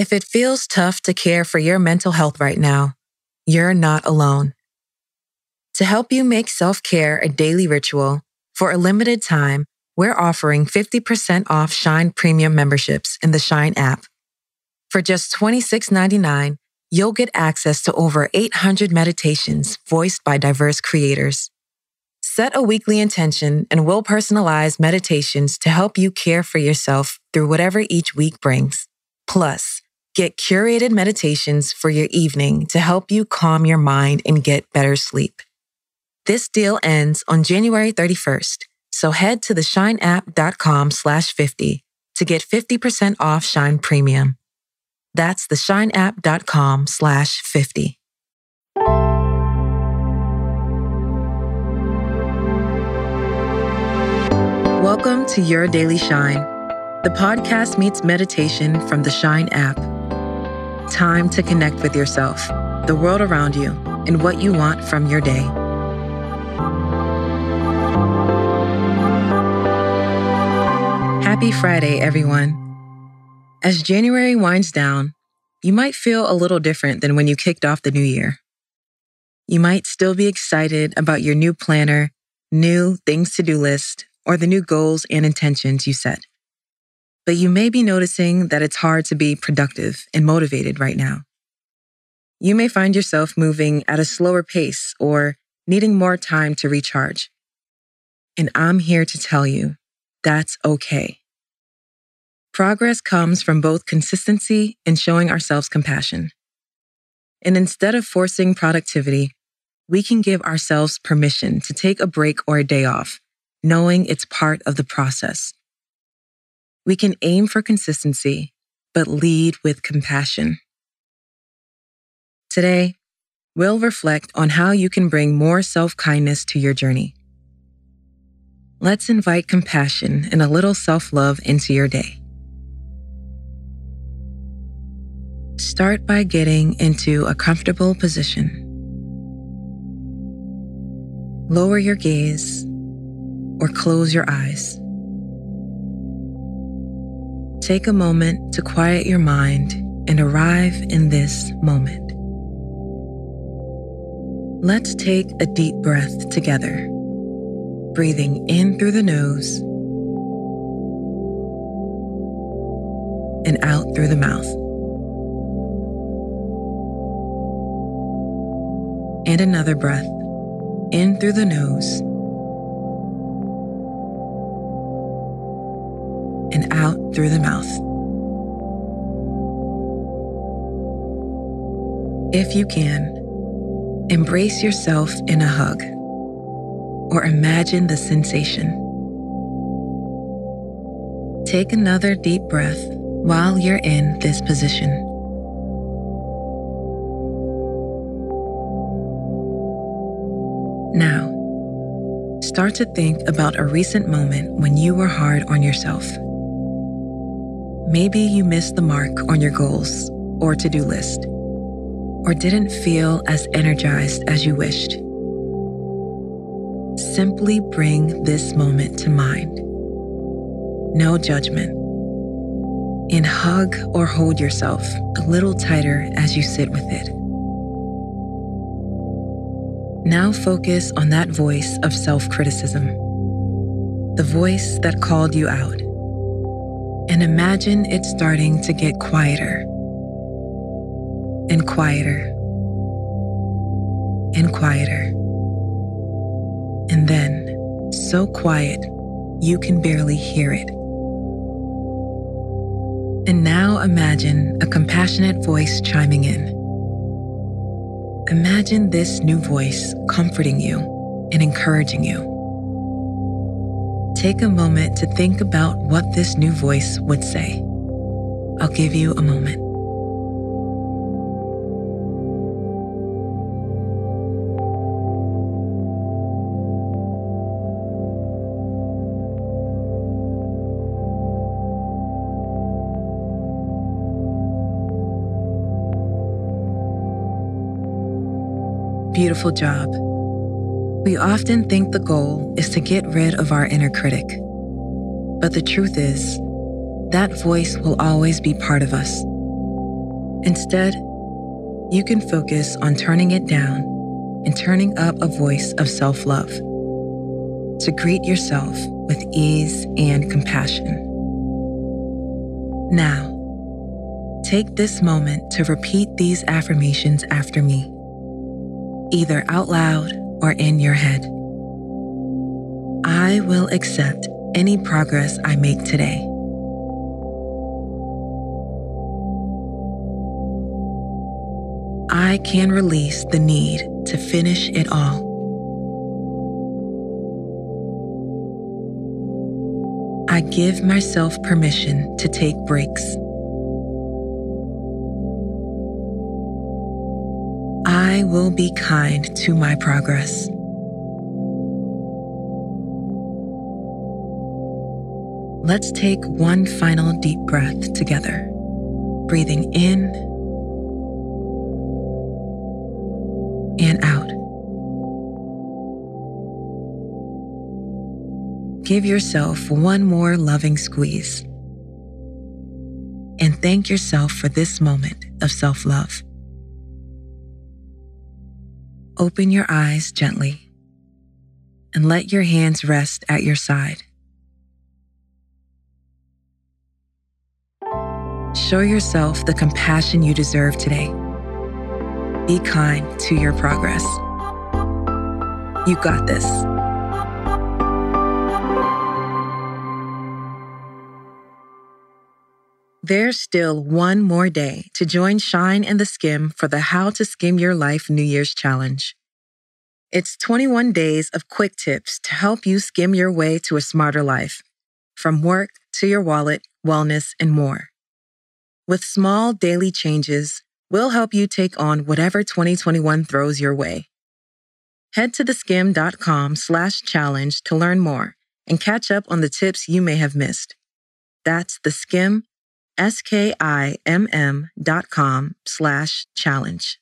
If it feels tough to care for your mental health right now, you're not alone. To help you make self care a daily ritual, for a limited time, we're offering 50% off Shine Premium memberships in the Shine app. For just $26.99, you'll get access to over 800 meditations voiced by diverse creators. Set a weekly intention and we'll personalize meditations to help you care for yourself through whatever each week brings. Plus, get curated meditations for your evening to help you calm your mind and get better sleep. This deal ends on January 31st, so head to theshineapp.com slash 50 to get 50% off Shine Premium. That's theshineapp.com slash 50. Welcome to Your Daily Shine. The podcast meets meditation from the Shine app. Time to connect with yourself, the world around you, and what you want from your day. Happy Friday, everyone. As January winds down, you might feel a little different than when you kicked off the new year. You might still be excited about your new planner, new things to do list, or the new goals and intentions you set. But you may be noticing that it's hard to be productive and motivated right now. You may find yourself moving at a slower pace or needing more time to recharge. And I'm here to tell you that's okay. Progress comes from both consistency and showing ourselves compassion. And instead of forcing productivity, we can give ourselves permission to take a break or a day off, knowing it's part of the process. We can aim for consistency, but lead with compassion. Today, we'll reflect on how you can bring more self kindness to your journey. Let's invite compassion and a little self love into your day. Start by getting into a comfortable position. Lower your gaze or close your eyes. Take a moment to quiet your mind and arrive in this moment. Let's take a deep breath together, breathing in through the nose and out through the mouth. and another breath in through the nose through the mouth. If you can, embrace yourself in a hug or imagine the sensation. Take another deep breath while you're in this position. Now, start to think about a recent moment when you were hard on yourself. Maybe you missed the mark on your goals or to do list, or didn't feel as energized as you wished. Simply bring this moment to mind. No judgment. And hug or hold yourself a little tighter as you sit with it. Now focus on that voice of self criticism, the voice that called you out, and imagine it starting to get quieter and quieter and quieter. And then, so quiet, you can barely hear it. And now imagine a compassionate voice chiming in. Imagine this new voice comforting you and encouraging you. Take a moment to think about what this new voice would say. I'll give you a moment. Beautiful job. We often think the goal is to get rid of our inner critic. But the truth is, that voice will always be part of us. Instead, you can focus on turning it down and turning up a voice of self love to greet yourself with ease and compassion. Now, take this moment to repeat these affirmations after me, either out loud or in your head. I will accept any progress I make today. I can release the need to finish it all. I give myself permission to take breaks. I will be kind to my progress. Let's take one final deep breath together, breathing in and out. Give yourself one more loving squeeze. And thank yourself for this moment of self love. Open your eyes gently and let your hands rest at your side. Show yourself the compassion you deserve today. Be kind to your progress. You got this. There's still one more day to join Shine and the Skimm for the How to Skimm Your Life New Year's Challenge. It's 21 days of quick tips to help you skim your way to a smarter life, from work to your wallet, wellness, and more. With small daily changes, we'll help you take on whatever 2021 throws your way. Head to theskimm.com slash challenge to learn more and catch up on the tips you may have missed. That's the skimm, S-K-I-M-M dot com slash challenge.